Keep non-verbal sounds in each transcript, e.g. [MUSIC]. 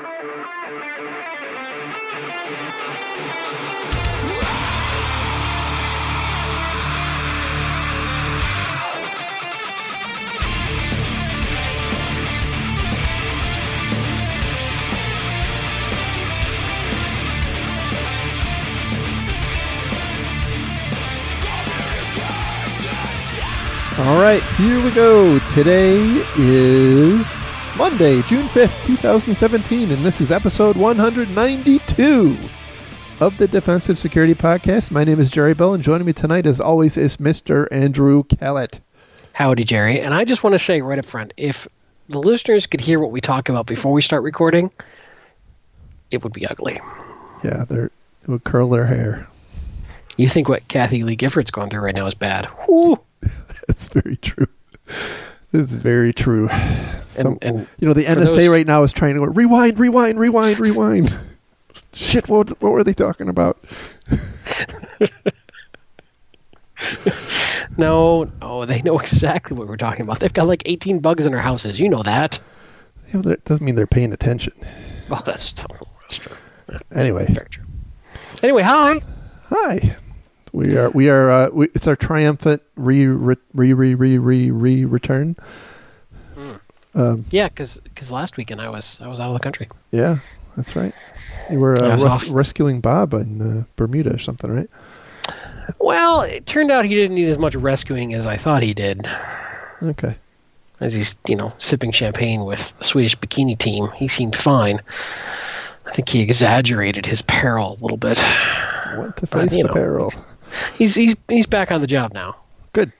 All right, here we go. Today is Monday, June 5th, 2017, and this is episode 192 of the Defensive Security Podcast. My name is Jerry Bell, and joining me tonight, as always, is Mr. Andrew Kalat. Howdy, Jerry. And I just want to say right up front if the listeners could hear what we talk about before we start recording, it would be ugly. Yeah, they're, it would curl their hair. You think what Kathy Lee Gifford's going through right now is bad. Whew. [LAUGHS] That's very true. It's very true. Some, And, and you know, the NSA those- right now is trying to go, rewind, rewind, rewind, rewind. [LAUGHS] Shit, what, what were they talking about? [LAUGHS] no, no, they know exactly what we're talking about. They've got like 18 bugs in their houses. You know that. Yeah, that doesn't mean they're paying attention. Well, that's, that's true. Anyway, Very true. Anyway, hi. hi. We are we are uh, we, it's our triumphant re re re re re re, re return. Um, Yeah, because last weekend I was I was out of the country. yeah, that's right. You were uh, res- rescuing Bob in uh, Bermuda or something, right? Well, it turned out he didn't need as much rescuing as I thought he did. Okay. as he's you know sipping champagne with the Swedish bikini team. He seemed fine. I think he exaggerated his peril a little bit. Want to face you the know, peril. He's he's he's back on the job now. Good.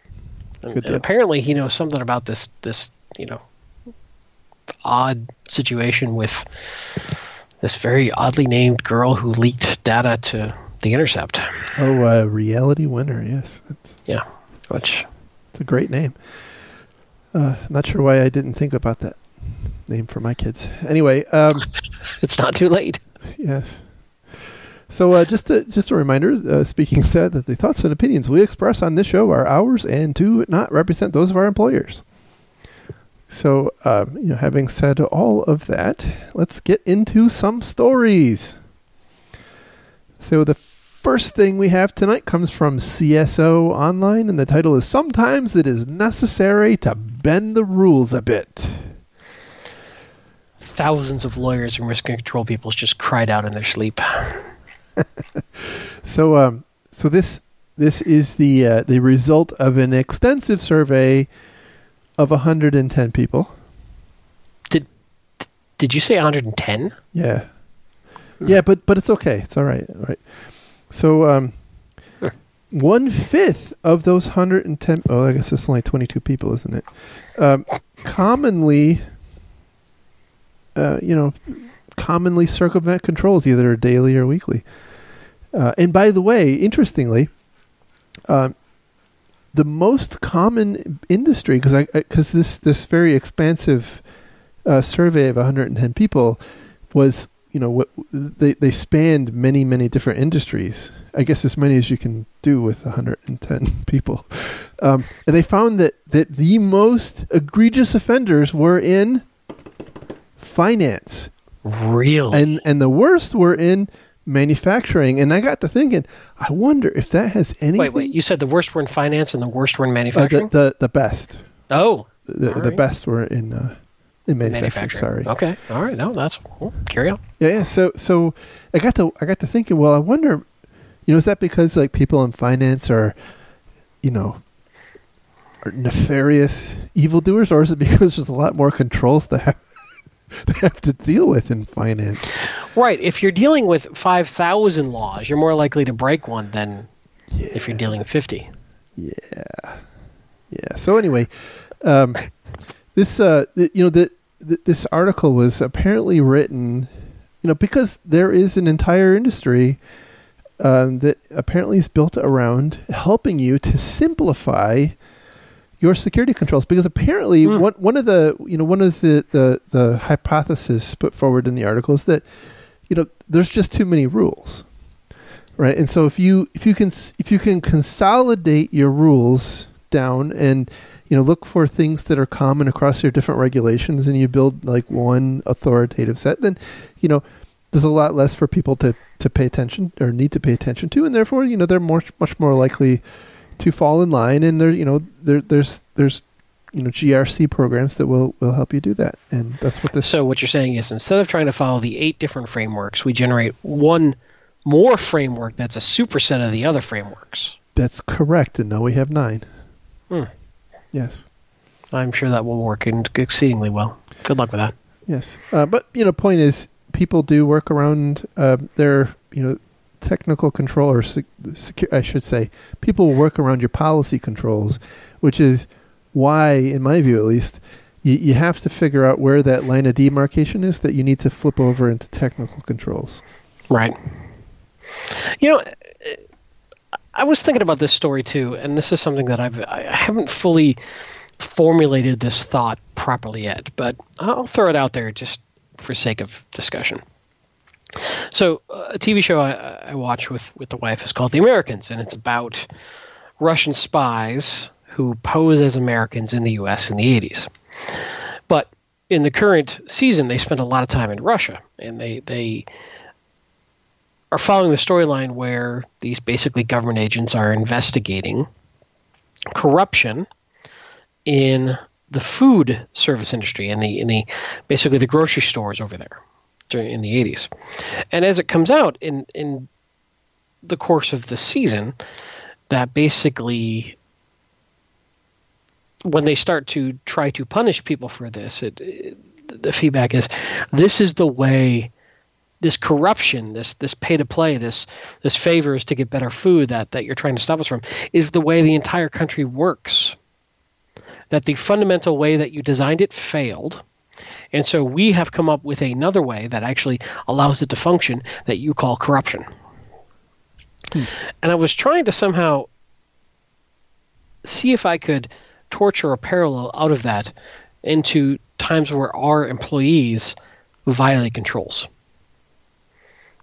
And, Good and apparently he knows something about this this you know odd situation with this very oddly named girl who leaked data to the Intercept. Oh, uh, Reality Winner. Yes, it's Yeah, which it's a great name. Uh, not sure why I didn't think about that name for my kids. Anyway, um, [LAUGHS] it's not too late. Yes. So uh, just a, just a reminder, uh, speaking of that, that the thoughts and opinions we express on this show are ours and do not represent those of our employers. So, um, you know, having said all of that, let's get into some stories. So the first thing we have tonight comes from CSO Online, and the title is "Sometimes It Is Necessary to Bend the Rules a Bit." Thousands of lawyers and risk control people just cried out in their sleep. [LAUGHS] So, um, so this this is the uh, the result of an extensive survey of 110 people. Did did you say 110? Yeah, yeah, but but it's okay. It's all right. All right. So, um, Sure. one fifth of those 110. Oh, I guess it's only 22 people, isn't it? Um, commonly, uh, you know, commonly circumvent controls either daily or weekly. Uh, and by the way, interestingly, um, the most common industry because I because this this very expansive uh, survey of 110 people was you know what they they spanned many many different industries. I guess as many as you can do with 110 [LAUGHS] people, um, and they found that that the most egregious offenders were in finance Really? and and the worst were in manufacturing. And I got to thinking, I wonder if that has any. wait, wait. You said the worst were in finance and the worst were in uh, manufacturing? the, the the best, oh, the, All the best were in uh, in manufacturing. Sorry. Okay. All right. No, that's cool. carry on. Yeah, yeah. So so I got to I got to thinking. Well, I wonder, you know, is that because like people in finance are, you know, are nefarious evildoers, or is it because there's a lot more controls to have [LAUGHS] to have to deal with in finance? Right. If you're dealing with 5,000 laws, you're more likely to break one than if you're dealing with 50. Yeah, yeah. So anyway, um, this uh, th- you know the, th- this article was apparently written, you know, because there is an entire industry um, that apparently is built around helping you to simplify your security controls. Because apparently, Hmm. one one of the you know one of the the the hypothesis put forward in the article is that you know there's just too many rules right and so if you if you can if you can consolidate your rules down and you know look for things that are common across your different regulations, and you build like one authoritative set. Then, you know, there's a lot less for people to to pay attention or need to pay attention to, and therefore, you know, they're more much more likely to fall in line. And there, you know, there there's there's you know GRC programs that will will help you do that, and that's what this. So what you're saying is instead of trying to follow the eight different frameworks, we generate one more framework that's a superset of the other frameworks. That's correct, and now we have nine. Hmm. Yes. I'm sure that will work exceedingly well. Good luck with that. Yes, uh, but you know, point is, people do work around uh, their you know technical control or sec- secu- I should say, people will work around your policy controls, which is why, in my view at least, you, you have to figure out where that line of demarcation is that you need to flip over into technical controls. Right. You know, I was thinking about this story too, and this is something that I've I haven't fully formulated this thought properly yet, but I'll throw it out there just for sake of discussion. So, uh, a TV show I, I watch with with the wife is called The Americans, and it's about Russian spies who pose as Americans in the U.S. in the 80s. But in the current season, they spend a lot of time in Russia, and they they are following the storyline where these basically government agents are investigating corruption in the food service industry in the in the basically the grocery stores over there during in the 80s. And as it comes out in in the course of the season that basically when they start to try to punish people for this it, it the feedback is this is the way this corruption, this this pay to play, this this favors to get better food that that you're trying to stop us from, is the way the entire country works. That the fundamental way that you designed it failed, and so we have come up with another way that actually allows it to function that you call corruption. Hmm. And I was trying to somehow see if I could torture a parallel out of that into times where our employees violate controls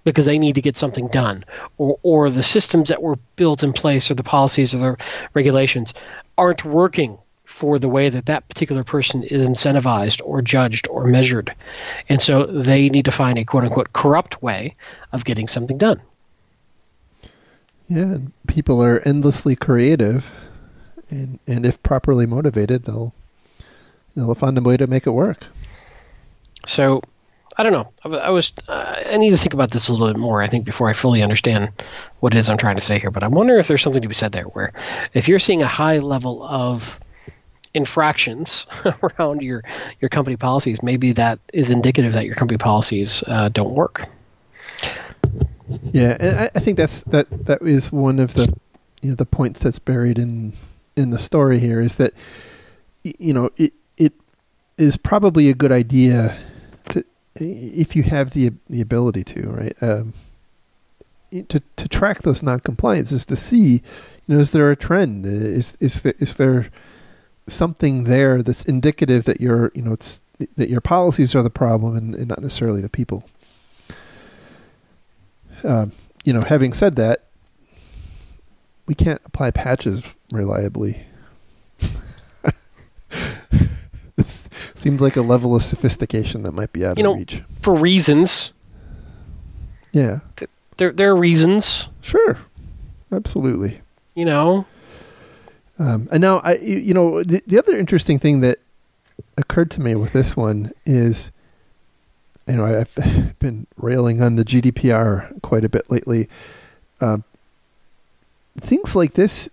because they need to get something done, or, or the systems that were built in place, or the policies or the regulations aren't working for the way that that particular person is incentivized or judged or measured. And so they need to find a quote unquote corrupt way of getting something done. Yeah, and people are endlessly creative, and and if properly motivated, they'll they'll find a way to make it work. So I don't know. I, I was uh, I need to think about this a little bit more. I think before I fully understand what it is I'm trying to say here. But I wonder if there's something to be said there, where if you're seeing a high level of infractions [LAUGHS] around your your company policies, maybe that is indicative that your company policies uh, don't work. Yeah, and I, I think that's that that is one of the you know the points that's buried in in the story here is that you know it it is probably a good idea if you have the the ability to, right? Um, to to track those non-compliances to see, you know, is there a trend? Is is there, is there something there that's indicative that your you know it's that your policies are the problem and, and not necessarily the people. Um, you know, having said that, we can't apply patches reliably. [LAUGHS] this seems like a level of sophistication that might be out you of know, reach. For reasons. Yeah. There, there are reasons. Sure. Absolutely. You know. Um, and now, I, you know, the, the other interesting thing that occurred to me with this one is, you know, I've [LAUGHS] been railing on the GDPR quite a bit lately. Uh, things like this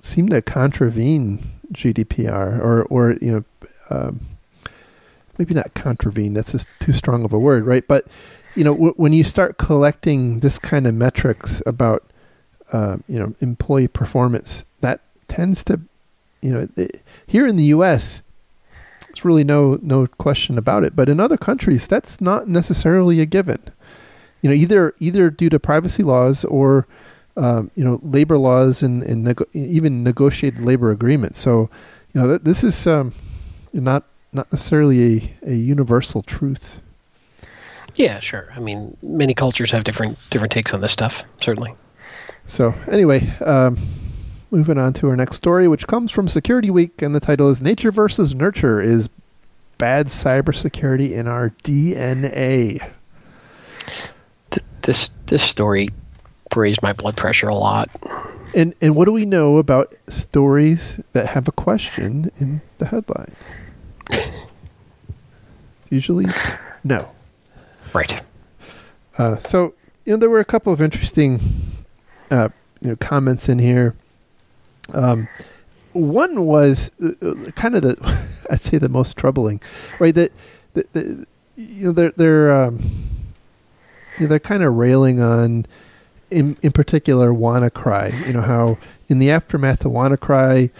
seem to contravene GDPR, or, or you know, um, maybe not contravene. That's just too strong of a word, right? But you know, w- when you start collecting this kind of metrics about uh, you know employee performance, tends to, you know, it, here in the U.S. it's really no no question about it, but in other countries, that's not necessarily a given. You know, either either due to privacy laws or um, you know labor laws and, and nego- even negotiated labor agreements. So, you know, th- this is um, not not necessarily a, a universal truth. Yeah, sure. I mean, many cultures have different different takes on this stuff. Certainly. So anyway, um, moving on to our next story, which comes from Security Week, and the title is Nature versus Nurture is Bad Cybersecurity in Our DNA. This, this story raised my blood pressure a lot. And, and what do we know about stories that have a question in the headline? Usually, no. Right. Uh, so, you know, there were a couple of interesting uh, you know, comments in here. Um, one was uh, uh kind of the, [LAUGHS] I'd say, the most troubling, right? That, that, that you know, they're they're um, you know, they're kind of railing on, in in particular, WannaCry. You know how in the aftermath of WannaCry,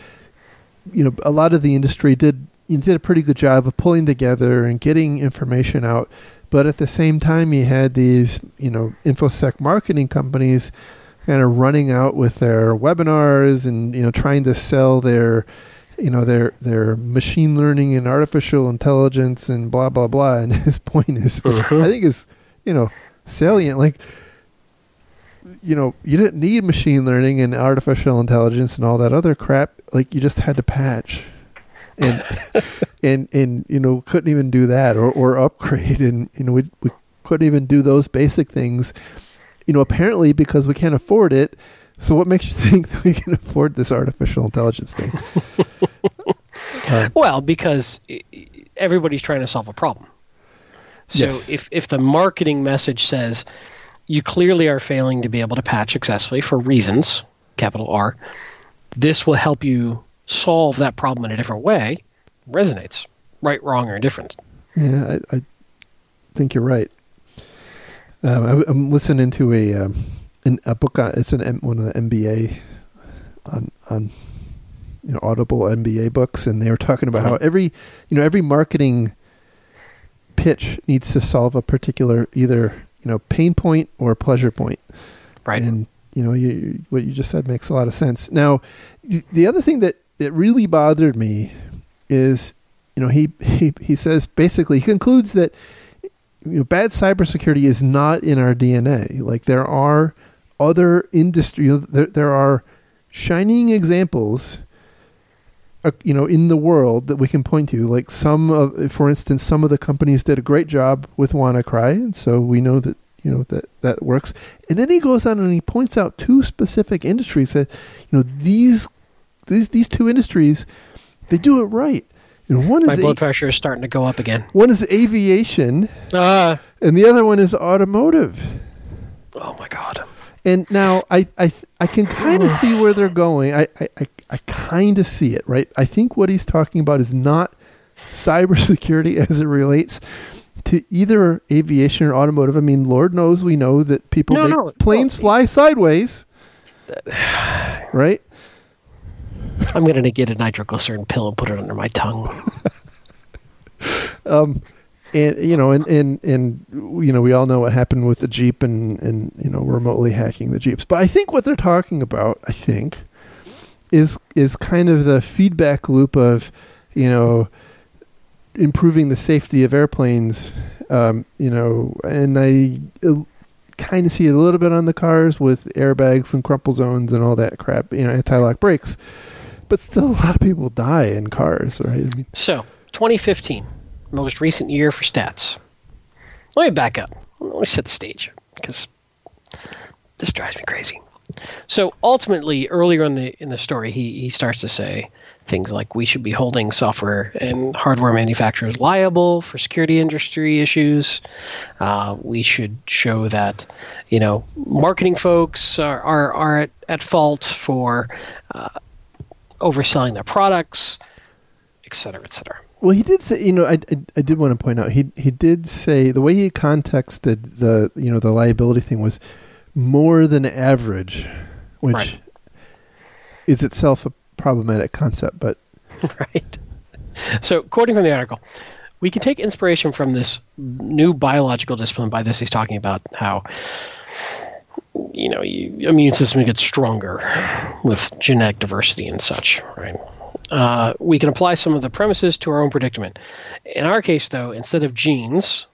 you know, a lot of the industry did you did a pretty good job of pulling together and getting information out but at the same time, you had these, you know, infosec marketing companies kind of running out with their webinars and you know trying to sell their, you know, their their machine learning and artificial intelligence and blah blah blah. [LAUGHS] And his point is, mm-hmm. [LAUGHS] I think is, you know, salient. Like, you know, you didn't need machine learning and artificial intelligence and all that other crap. Like, you just had to patch and [LAUGHS] and and you know couldn't even do that or or upgrade and you know we we couldn't even do those basic things you know apparently because we can't afford it so what makes you [LAUGHS] think that we can afford this artificial intelligence thing [LAUGHS] uh, well because everybody's trying to solve a problem so yes. if if the marketing message says you clearly are failing to be able to patch successfully for reasons capital R this will help you solve that problem in a different way resonates, right, wrong, or indifferent. Yeah, I, I think you're right. Um, I, am listening to a um, an, a book. On, it's an one of the MBA on on you know Audible MBA books, and they were talking about mm-hmm. how every you know every marketing pitch needs to solve a particular either you know pain point or pleasure point. Right. And you know you, what you just said makes a lot of sense. Now, the other thing that that really bothered me is, you know, he, he, he says basically, he concludes that you know, bad cybersecurity is not in our DNA. Like there are other industry, there, there are shining examples, uh, you know, in the world that we can point to. Like some of, for instance, some of the companies did a great job with WannaCry, and so we know that you know that that works. And then he goes on and he points out two specific industries that you know these these these two industries, they do it right. And one is my blood a- pressure is starting to go up again. One is aviation, uh, and the other one is automotive. Oh my god! And now I I I can kind of see where they're going. I I I, I kind of see it right. I think what he's talking about is not cybersecurity [LAUGHS] as it relates to either aviation or automotive. I mean, Lord knows we know that people no, make no, planes no. fly sideways, [SIGHS] right? I'm going to get a nitroglycerin pill and put it under my tongue. [LAUGHS] um, and you know, and, and and you know, we all know what happened with the Jeep and and you know, remotely hacking the Jeeps. But I think what they're talking about, I think, is is kind of the feedback loop of, you know, improving the safety of airplanes. Um, you know, and I uh, kind of see it a little bit on the cars with airbags and crumple zones and all that crap. You know, anti-lock brakes but still, a lot of people die in cars, right? So, 2015, most recent year for stats. Let me back up. Let me set the stage because this drives me crazy. So ultimately, earlier in the in the story, he he starts to say things like we should be holding software and hardware manufacturers liable for security industry issues. Uh, we should show that you know marketing folks are are, are at, at fault for uh, overselling their products, et cetera, et cetera. Well, he did say, you know, I, I, I, did want to point out he he did say the way he contexted the you know the liability thing was more than average, which right. is itself a problematic concept, but [LAUGHS] right. So, quoting from the article, we can take inspiration from this new biological discipline. By this, he's talking about how you know, you, immune system gets stronger with genetic diversity and such, right? Uh, we can apply some of the premises to our own predicament. In our case, though, instead of genes,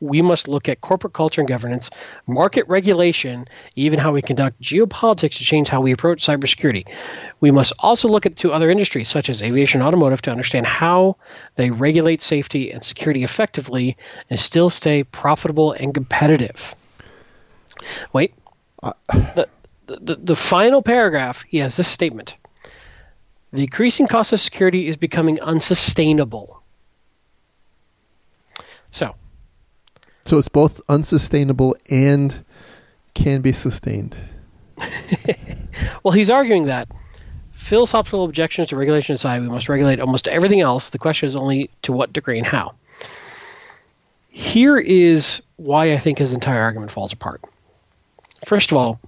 we must look at corporate culture and governance, market regulation, even how we conduct geopolitics to change how we approach cybersecurity. We must also look at to other industries such as aviation and automotive to understand how they regulate safety and security effectively and still stay profitable and competitive. Wait. The, the, the final paragraph, he has this statement. The increasing cost of security is becoming unsustainable. So, So it's both unsustainable and can be sustained. [LAUGHS] well, he's arguing that philosophical objections to regulation aside, we must regulate almost everything else. The question is only to what degree and how. Here is why I think his entire argument falls apart. First of all,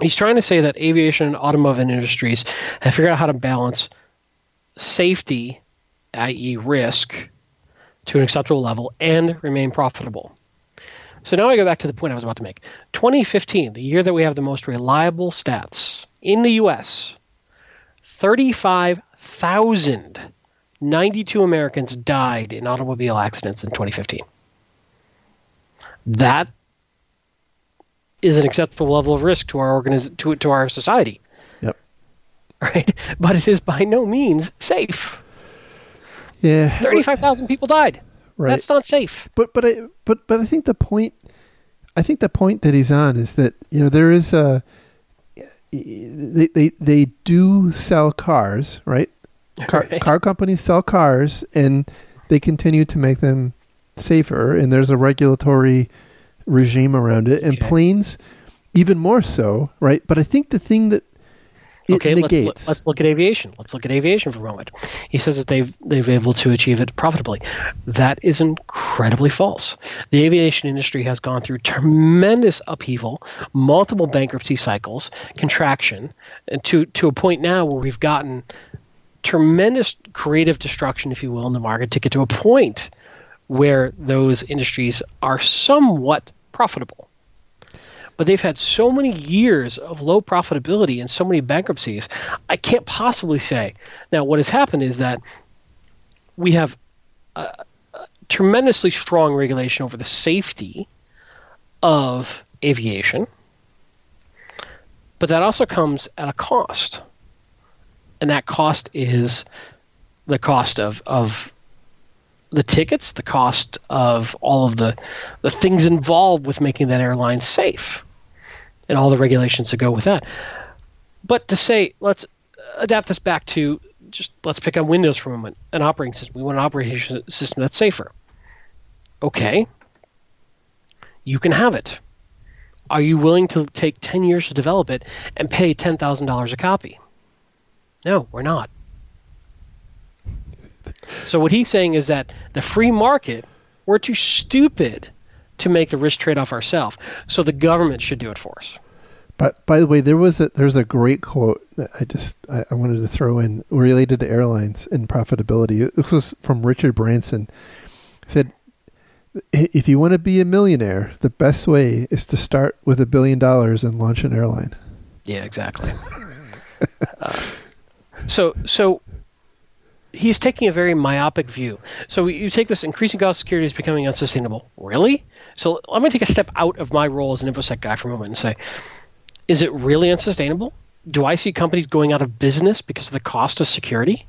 he's trying to say that aviation and automotive industries have figured out how to balance safety, i.e., risk, to an acceptable level and remain profitable. So now I go back to the point I was about to make. 2015, the year that we have the most reliable stats in the US, 35,092 Americans died in automobile accidents in 2015. That is an acceptable level of risk to our organiz- to, to our society. Yep. [LAUGHS] Right? But it is by no means safe. Yeah. 35,000 people died. Right. That's not safe. but but I but but I think the point I think the point that he's on is that you know there is a they they they do sell cars, right? [LAUGHS] Car, Right. car companies sell cars and they continue to make them safer and there's a regulatory regime around it and Okay. planes even more so, right? But I think the thing that it okay, let's, negates let's look at aviation. Let's look at aviation for a moment. He says that they've they've able to achieve it profitably. That is incredibly false. The aviation industry has gone through tremendous upheaval, multiple bankruptcy cycles, contraction, and to to a point now where we've gotten tremendous creative destruction, if you will, in the market to get to a point where those industries are somewhat profitable but they've had so many years of low profitability and so many bankruptcies. I can't possibly say. Now, what has happened is that we have tremendously strong regulation over the safety of aviation, but that also comes at a cost. And that cost is the cost of, of the tickets, the cost of all of the, the things involved with making that airline safe and all the regulations that go with that. But to say, let's adapt this back to just let's pick on Windows for a moment, an operating system. We want an operating system that's safer. Okay, you can have it. Are you willing to take 10 years to develop it and pay $10,000 a copy? No, we're not. So what he's saying is that the free market, we're too stupid to make the risk trade-off ourselves. So the government should do it for us. But by the way, there was a there's a great quote that I just I, I wanted to throw in related to airlines and profitability. This was from Richard Branson. He said, "If you want to be a millionaire, the best way is to start with a billion dollars and launch an airline." Yeah, exactly. [LAUGHS] uh, so, so he's taking a very myopic view. So you take this increasing cost of security is becoming unsustainable. Really? So let me take a step out of my role as an infosec guy for a moment and say, is it really unsustainable? Do I see companies going out of business because of the cost of security?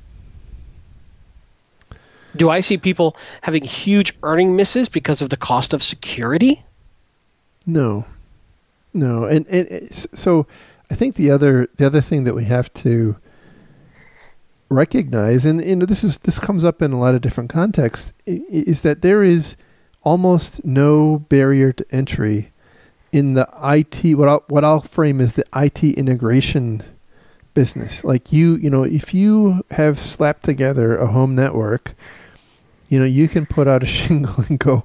Do I see people having huge earning misses because of the cost of security? No, no, and, and so I think the other the other thing that we have to recognize, and you know, this is this comes up in a lot of different contexts, is that there is almost no barrier to entry in the IT. What I'll, what I'll frame is the IT integration business. Like you, you know, if you have slapped together a home network, you know, you can put out a [LAUGHS] shingle and go,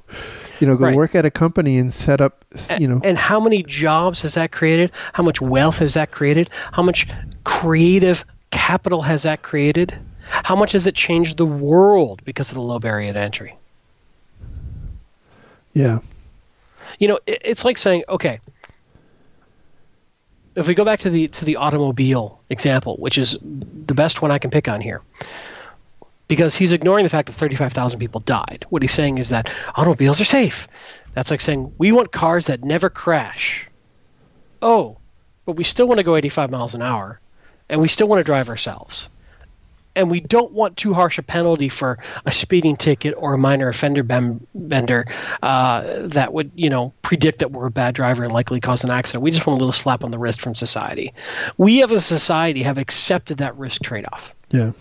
you know, go Right. work at a company and set up, you know, And how many jobs has that created? How much wealth has that created? How much creative capital has that created? How much has it changed the world because of the low barrier to entry? yeah, You know, it, it's like saying, okay, if we go back to the to the automobile example, which is the best one I can pick on here, because he's ignoring the fact that 35,000 people died. What he's saying is that automobiles are safe. That's like saying we want cars that never crash. Oh, but we still want to go 85 miles an hour, and we still want to drive ourselves. And we don't want too harsh a penalty for a speeding ticket or a minor offender bender uh, that would, you know, predict that we're a bad driver and likely cause an accident. We just want a little slap on the wrist from society. We, as a society, have accepted that risk trade-off. Yeah.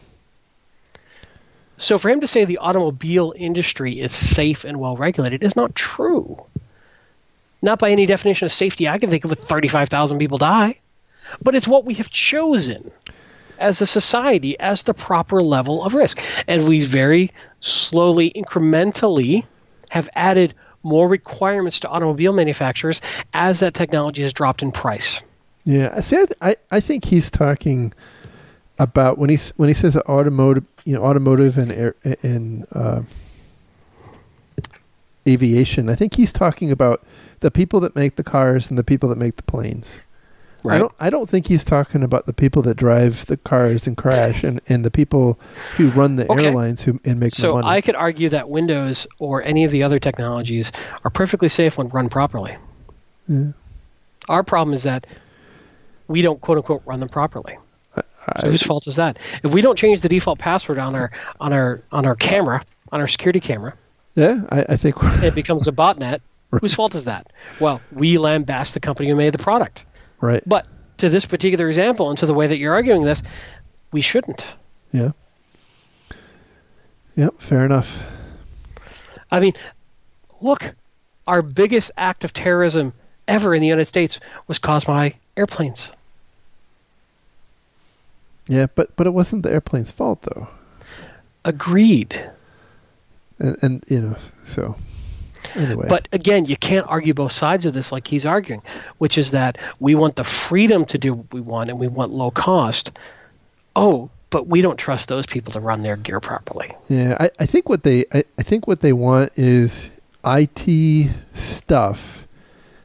So for him to say the automobile industry is safe and well regulated is not true. Not by any definition of safety I can think of with 35,000 people die. But it's what we have chosen as a society as the proper level of risk. And we very slowly, incrementally have added more requirements to automobile manufacturers as that technology has dropped in price. Yeah, see, I, I, I think he's talking about when he's when he says automotive, you know, automotive and air, and uh, aviation. I think he's talking about the people that make the cars and the people that make the planes. Right. I don't. I don't think he's talking about the people that drive the cars and crash, and, and the people who run the Okay. airlines who and make the So money. I could argue that Windows or any of the other technologies are perfectly safe when run properly. Yeah. Our problem is that we don't quote unquote run them properly. So I- whose fault is that? If we don't change the default password on our on our on our camera, on our security camera, yeah, I, I think it becomes a botnet. [LAUGHS] Whose fault is that? Well, we lambast the company who made the product. Right. But to this particular example and to the way that you're arguing this, we shouldn't. Yeah. Yep. Fair enough. I mean, look, our biggest act of terrorism ever in the United States was caused by airplanes. Yeah, but but it wasn't the airplane's fault though, Agreed. and, and you know so. Anyway, But again, you can't argue both sides of this like he's arguing, which is that we want the freedom to do what we want and we want low cost. Oh, but we don't trust those people to run their gear properly. Yeah, I, I think what they I, I think what they want is IT stuff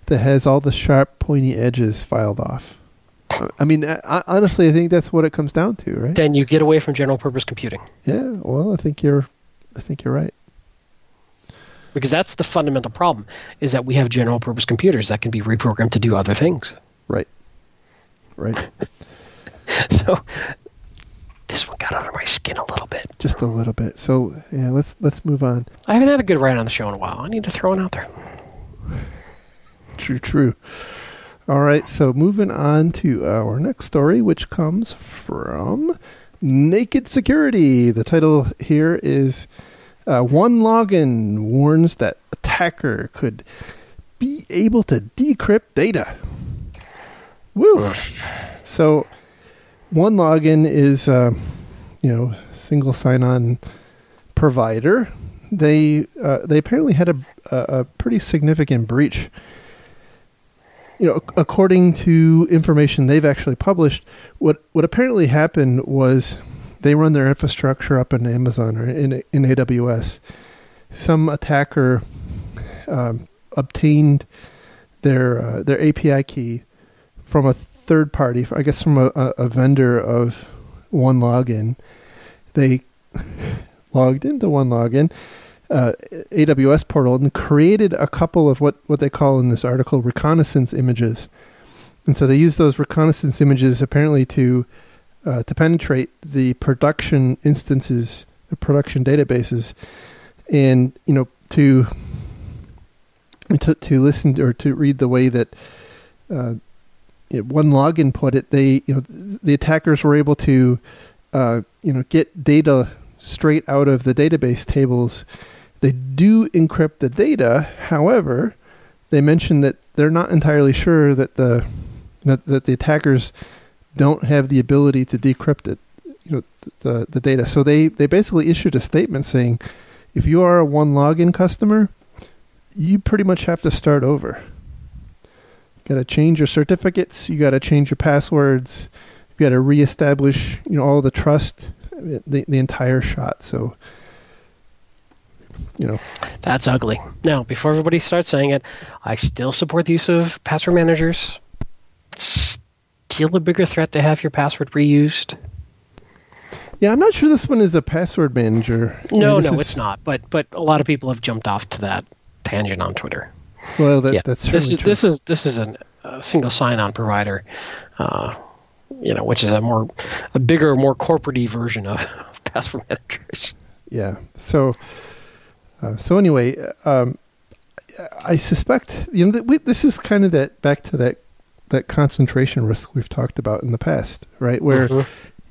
that has all the sharp pointy edges filed off. I mean, I, honestly, I think that's what it comes down to, right? Then you get away from general purpose computing Yeah. Well, I think you're, I think you're right. Because that's the fundamental problem is that we have general purpose computers that can be reprogrammed to do other things. Right. Right. [LAUGHS] So this one got under my skin a little bit. Just a little bit. So yeah, let's let's move on. I haven't had a good ride on the show in a while. I need to throw one out there. [LAUGHS] True. True. All right. So moving on to our next story, which comes from Naked Security. The title here is uh, "OneLogin warns that attacker could be able to decrypt data." Woo! So, OneLogin is, uh, you know, single sign-on provider. They uh, they apparently had a, a a pretty significant breach. You know, according to information they've actually published, what what apparently happened was they run their infrastructure up in Amazon or in in AWS. Some attacker um, obtained their uh, their API key from a third party, I guess from a, a, vendor of OneLogin. They [LAUGHS] logged into OneLogin, uh, AWS portal, and created a couple of what, what they call in this article reconnaissance images. And so they use those reconnaissance images apparently to uh, to penetrate the production instances, the production databases, and you know to to to listen or to read the way that uh, it- OneLogin put it, they you know the attackers were able to uh, you know get data straight out of the database tables. They do encrypt the data, however, they mention that they're not entirely sure that the you know, that the attackers don't have the ability to decrypt it, you know, the the data. So they they basically issued a statement saying, if you are a OneLogin customer, you pretty much have to start over. Got to change your certificates. You got to change your passwords. You got to reestablish, you know, all the trust, eh, the the entire shot. So, you know, That's ugly. Now, before everybody starts saying it, I still support the use of password managers. Still a bigger threat to have your password reused. Yeah, I'm not sure this one is a password manager. I No, mean, no, is- it's not. But but a lot of people have jumped off to that tangent on Twitter. Well, that, yeah, that's this is true. this is this is an, a single sign-on provider, uh, you know, which is a more a bigger, more corporate version of, of password managers. Yeah. So, uh, so anyway, um, I suspect you know that we, this is kind of that back to that that concentration risk we've talked about in the past, right? Where Mhm.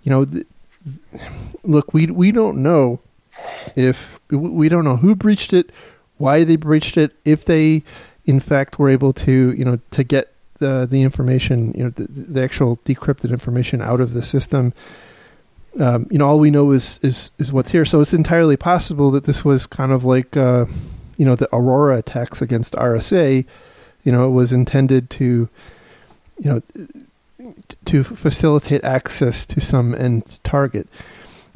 you know, th- look, we we don't know if we don't know who breached it, why they breached it, if they in fact were able to you know to get the the information, you know, the, the actual decrypted information out of the system um, you know, all we know is, is is what's here. So it's entirely possible that this was kind of like, uh, you know, the Aurora attacks against RSA. You know, it was intended to, you know, t- to facilitate access to some end target.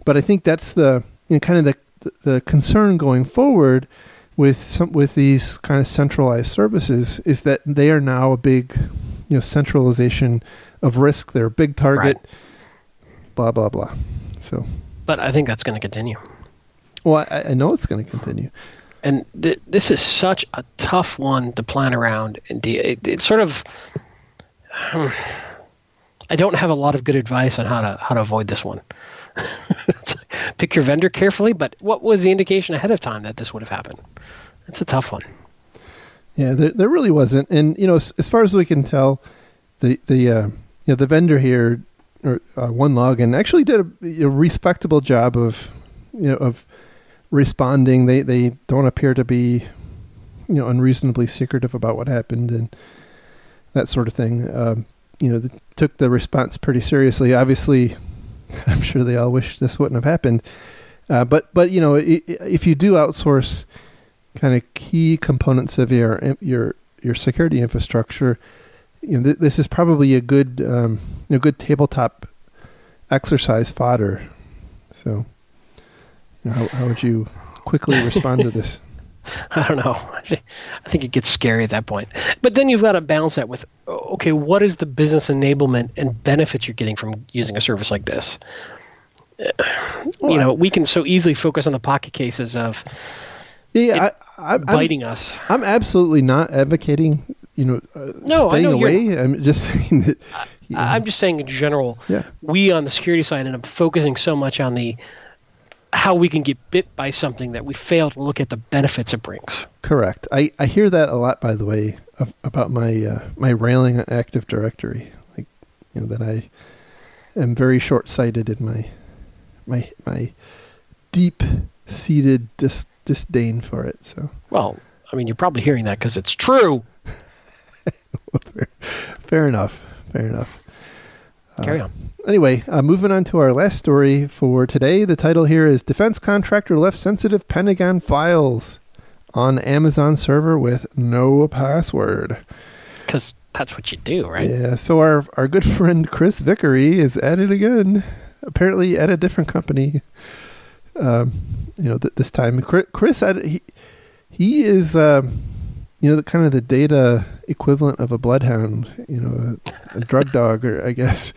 But I think that's the you know, kind of the the concern going forward with some with these kind of centralized services is that they are now a big, you know, centralization of risk. They're a big target blah blah blah. So, But I think that's going to continue. well, I, I know it's going to continue. and th- this is such a tough one to plan around. And de- it, it's sort of, [SIGHS] I don't have a lot of good advice on how to how to avoid this one. [LAUGHS] Pick your vendor carefully, but what was the indication ahead of time that this would have happened? It's a tough one. Yeah, there, there really wasn't, and you know, as, as far as we can tell, the the uh, you know the vendor here, or uh, OneLogin, actually did a, a respectable job of you know of responding. They they don't appear to be you know unreasonably secretive about what happened and that sort of thing. Um, you know, they took the response pretty seriously. Obviously, [LAUGHS] I'm sure they all wish this wouldn't have happened. Uh, but but you know, i- i- if you do outsource kind of key components of your your your security infrastructure, you know, th- this is probably a good um, you know, good tabletop exercise fodder. So, you know, how, how would you quickly [LAUGHS] respond to this? [LAUGHS] I don't know. I thi- I think it gets scary at that point. But then you've got to balance that with okay, what is the business enablement and benefits you're getting from using a service like this? Uh, you know, we can so easily focus on the pocket cases of Yeah, I, I, I'm, biting us. I'm absolutely not advocating you know uh, No, staying know away. I'm just [LAUGHS] saying that. I'm just saying in general, Yeah. we on the security side end up focusing so much on the how we can get bit by something that we fail to look at the benefits it brings. Correct. I, I hear that a lot, by the way, of, about my uh, my railing on Active Directory. Like, you know, that I am very short sighted in my my my deep seated dis- disdain for it. So, Well, I mean, you're probably hearing that because it's true. [LAUGHS] fair enough. Fair enough. Carry on. Anyway, uh, moving on to our last story for today. The title here is Defense Contractor Left Sensitive Pentagon Files on Amazon server with no password. Because that's what you do, right? Yeah, so our our good friend Chris Vickery is at it again. Apparently at a different company. Um, you know, th- this time Chris, he he is um, you know the kind of the data equivalent of a bloodhound. You know, a, a drug dog, or I guess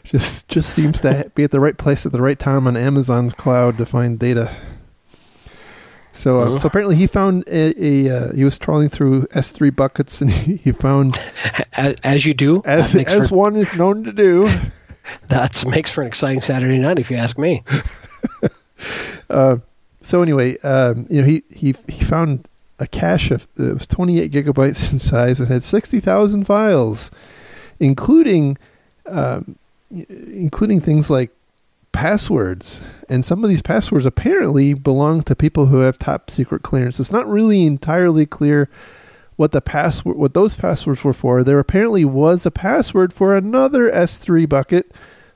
[LAUGHS] just just seems to be at the right place at the right time on Amazon's cloud to find data. So, uh, Mhm. so apparently he found a, a uh, he was trawling through S3 buckets and [LAUGHS] he, he found As, as you do, as as for, one is known to do. [LAUGHS] that makes for an exciting Saturday night, if you ask me. Uh, so anyway, um, you know, he, he he found a cache of it was 28 gigabytes in size and had 60,000 files, including um, including things like passwords. And some of these passwords apparently belong to people who have top secret clearance. It's not really entirely clear what the password what those passwords were for. There apparently was a password for another S3 bucket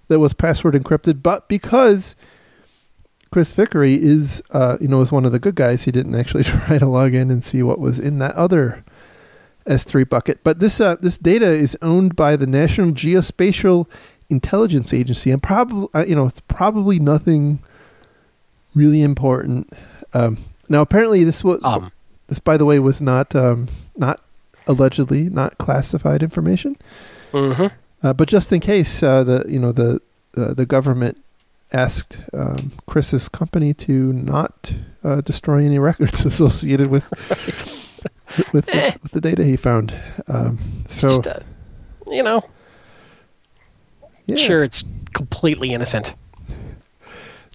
that was password encrypted, but because Chris Vickery is, uh, you know, is one of the good guys. He didn't actually [LAUGHS] try to log in and see what was in that other S3 bucket. But this uh, this data is owned by the National Geospatial Intelligence Agency, and probably, uh, you know, it's probably nothing really important. Um, now, apparently, this was Um, this, by the way, was not um, not allegedly not classified information. mhm. Uh, but just in case, uh, the you know the uh, the government asked um, Chris's company to not uh, destroy any records [LAUGHS] associated with with, with, Eh. the, with the data he found. Um, so Just, uh, you know, yeah. sure, it's completely innocent.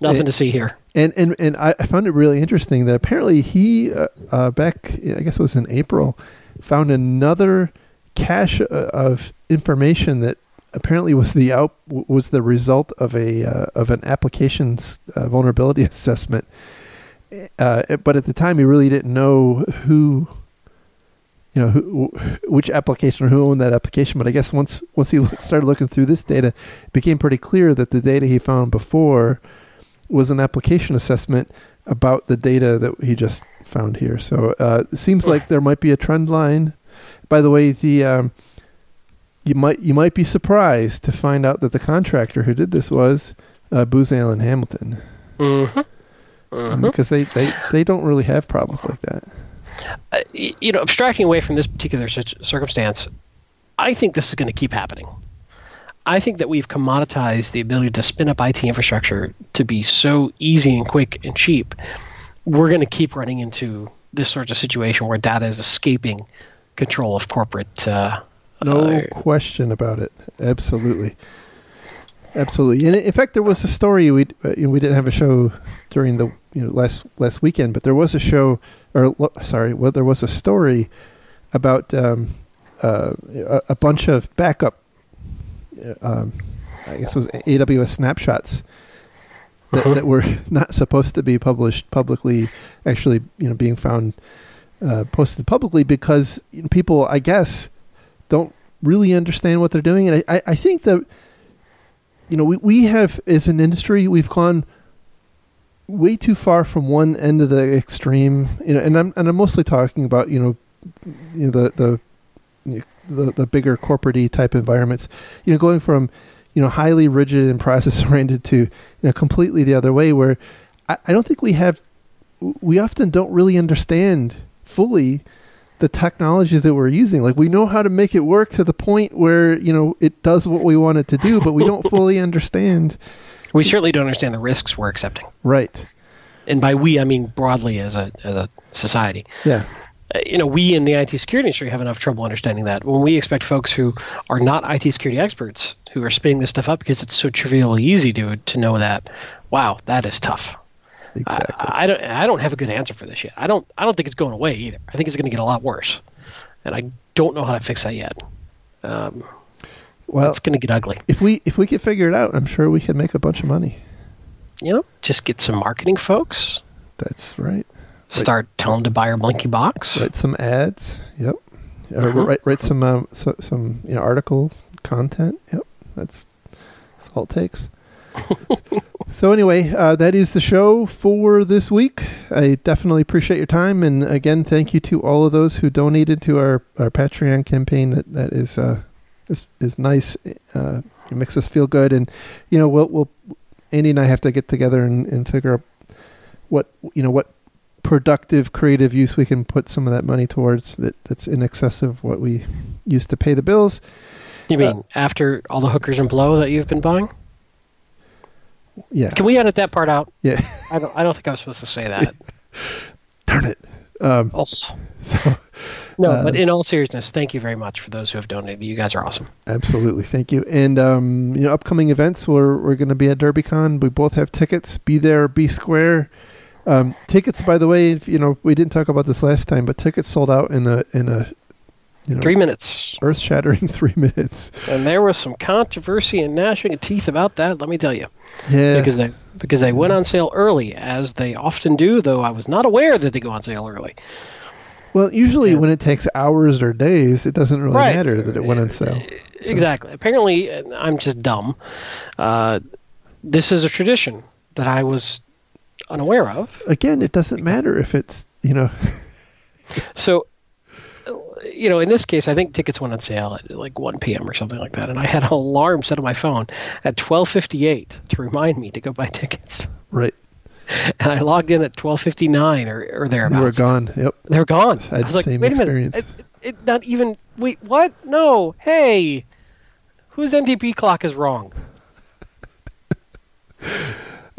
Nothing It- to see here. And and and I I found it really interesting that apparently he uh, uh, back I guess it was in April found another cache uh, of information that apparently was the out was the result of a uh, of an application's uh, vulnerability [LAUGHS] assessment. Uh, but at the time, he really didn't know who, you know, who, which application or who owned that application. But I guess once once he started looking through this data, it became pretty clear that the data he found before was an application assessment about the data that he just found here. So uh, it seems like there might be a trend line. By the way, the um, you might you might be surprised to find out that the contractor who did this was uh, Booz Allen Hamilton, Mm-hmm. um, because they, they they don't really have problems like that. uh, you know, abstracting away from this particular circumstance, I think this is going to keep happening. I think that we've commoditized the ability to spin up IT infrastructure to be so easy and quick and cheap. We're going to keep running into this sort of situation where data is escaping control of corporate. Uh, No uh, question about it. Absolutely. Absolutely. And in fact, there was a story we uh, we didn't have a show during the you know last last weekend, but there was a show or sorry, well there was a story about um, uh, a, a bunch of backup. uh, Um, I guess it was AWS snapshots that, Mhm. that were [LAUGHS] not supposed to be published publicly. Actually, you know, being found uh, posted publicly because people, I guess, don't really understand what they're doing. And I, I, think that, you know, we, we have, as an industry, we've gone way too far from one end of the extreme, you know, and I'm, and I'm mostly talking about, you know, you know, the, the, you know, the, the bigger corporate type environments, you know, going from, you know, highly rigid and process oriented to, you know, completely the other way where I, I don't think we have, we often don't really understand fully the technologies that we're using. Like we know how to make it work to the point where, you know, it does what we want it to do, but we don't [LAUGHS] fully understand. we certainly don't understand the risks we're accepting. Right. And by we, I mean broadly as a, as a society. Yeah. uh, you know, we in the IT security industry have enough trouble understanding that. When we expect folks who are not IT security experts who are spinning this stuff up because it's so trivially easy to to know that, wow, that is tough. Exactly. I, I don't I don't have a good answer for this yet. I don't I don't think it's going away either. I think it's going to get a lot worse, and I don't know how to fix that yet. Um, well, it's going to get ugly. if we if we could figure it out, I'm sure we could make a bunch of money. You know, just get some marketing folks. That's right. Start telling them to buy our Blinky box. Write some ads. Yep. Or Mhm. write write some um, so, some you know, articles, content. Yep. That's that's all it takes. [LAUGHS] so anyway, uh, that is the show for this week. I definitely appreciate your time, and again, thank you to all of those who donated to our, our Patreon campaign. That that is uh, is is nice. Uh, it makes us feel good, and you know, we'll we'll Andy and I have to get together and, and figure out what you know what productive creative use we can put some of that money towards that that's in excess of what we used to pay the bills. You mean after all the hookers and blow that you've been buying? Yeah. Can we edit that part out? Yeah. I don't. I don't think I was supposed to say that. [LAUGHS] Darn it. Um, Oh. so, No, Uh, but in all seriousness, thank you very much for those who have donated. You guys are awesome. absolutely. Thank you. And, um, you know, upcoming events, we're, we're going to be at DerbyCon. We both have tickets. Be there, be square. Um, tickets, by the way, if, you know, we didn't talk about this last time, but tickets sold out in a, in a, you know, Three minutes, earth shattering [LAUGHS] three minutes. and there was some controversy and gnashing of teeth about that. Let me tell you, Yeah. because they because they went on sale early, as they often do. Though I was not aware that they go on sale early. well, usually Yeah. when it takes hours or days, it doesn't really Right. matter that it went on sale. So- Exactly. Apparently, I'm just dumb. Uh, this is a tradition that I was unaware of. Again, it doesn't matter if it's, you know, So, uh, you know, in this case, I think tickets went on sale at like 1 p.m. or something like that, and I had [LAUGHS] an alarm set on my phone at 12:58 to remind me to go buy tickets. right. [LAUGHS] And I logged in at 12:59 or, or thereabouts. They were gone. Yep. They're gone. I had I was the like, same wait a experience. minute. It, it, not even. Wait, what? No. Hey, whose NTP clock is wrong? [LAUGHS]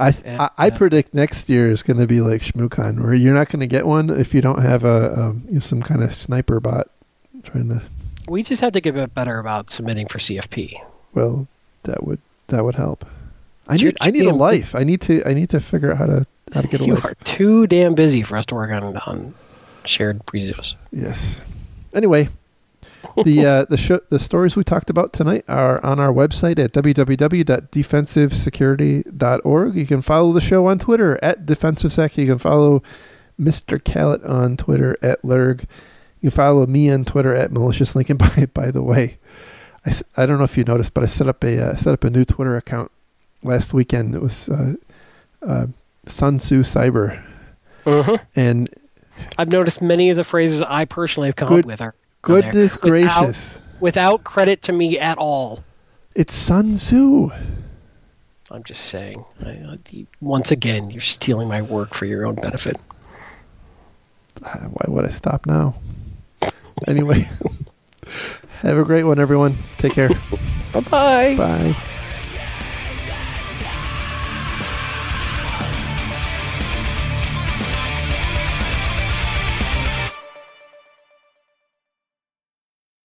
I And, I, I predict next year is going to be like ShmooCon, where you're not going to get one if you don't have a um, you know, some kind of sniper bot trying to. We just have to get a bit better about submitting for CFP. Well, that would that would help. I need I need a life. I need to I need to figure out how to how to get a You life. are too damn busy for us to work on on shared prezos. Yes. Anyway, the uh, the show, the stories we talked about tonight are on our website at www.defensivesecurity.org. You can follow the show on Twitter at DefensiveSec. You can follow Mr. Kalat on Twitter at Lerg. You can follow me on Twitter at Malicious Lincoln. [LAUGHS] By by the way, I, I don't know if you noticed, but I set up a uh, set up a new Twitter account last weekend. It was uh, uh, Sun Tzu Cyber, hmm and I've noticed many of the phrases I personally have come Good- up with are. Goodness Without- gracious, without credit to me at all. it's Sun Tzu. I'm just saying. I, uh, once again, you're stealing my work for your own benefit. Uh, Why would I stop now? Anyway, [LAUGHS] have a great one, everyone. Take care. [LAUGHS] Bye bye. Bye.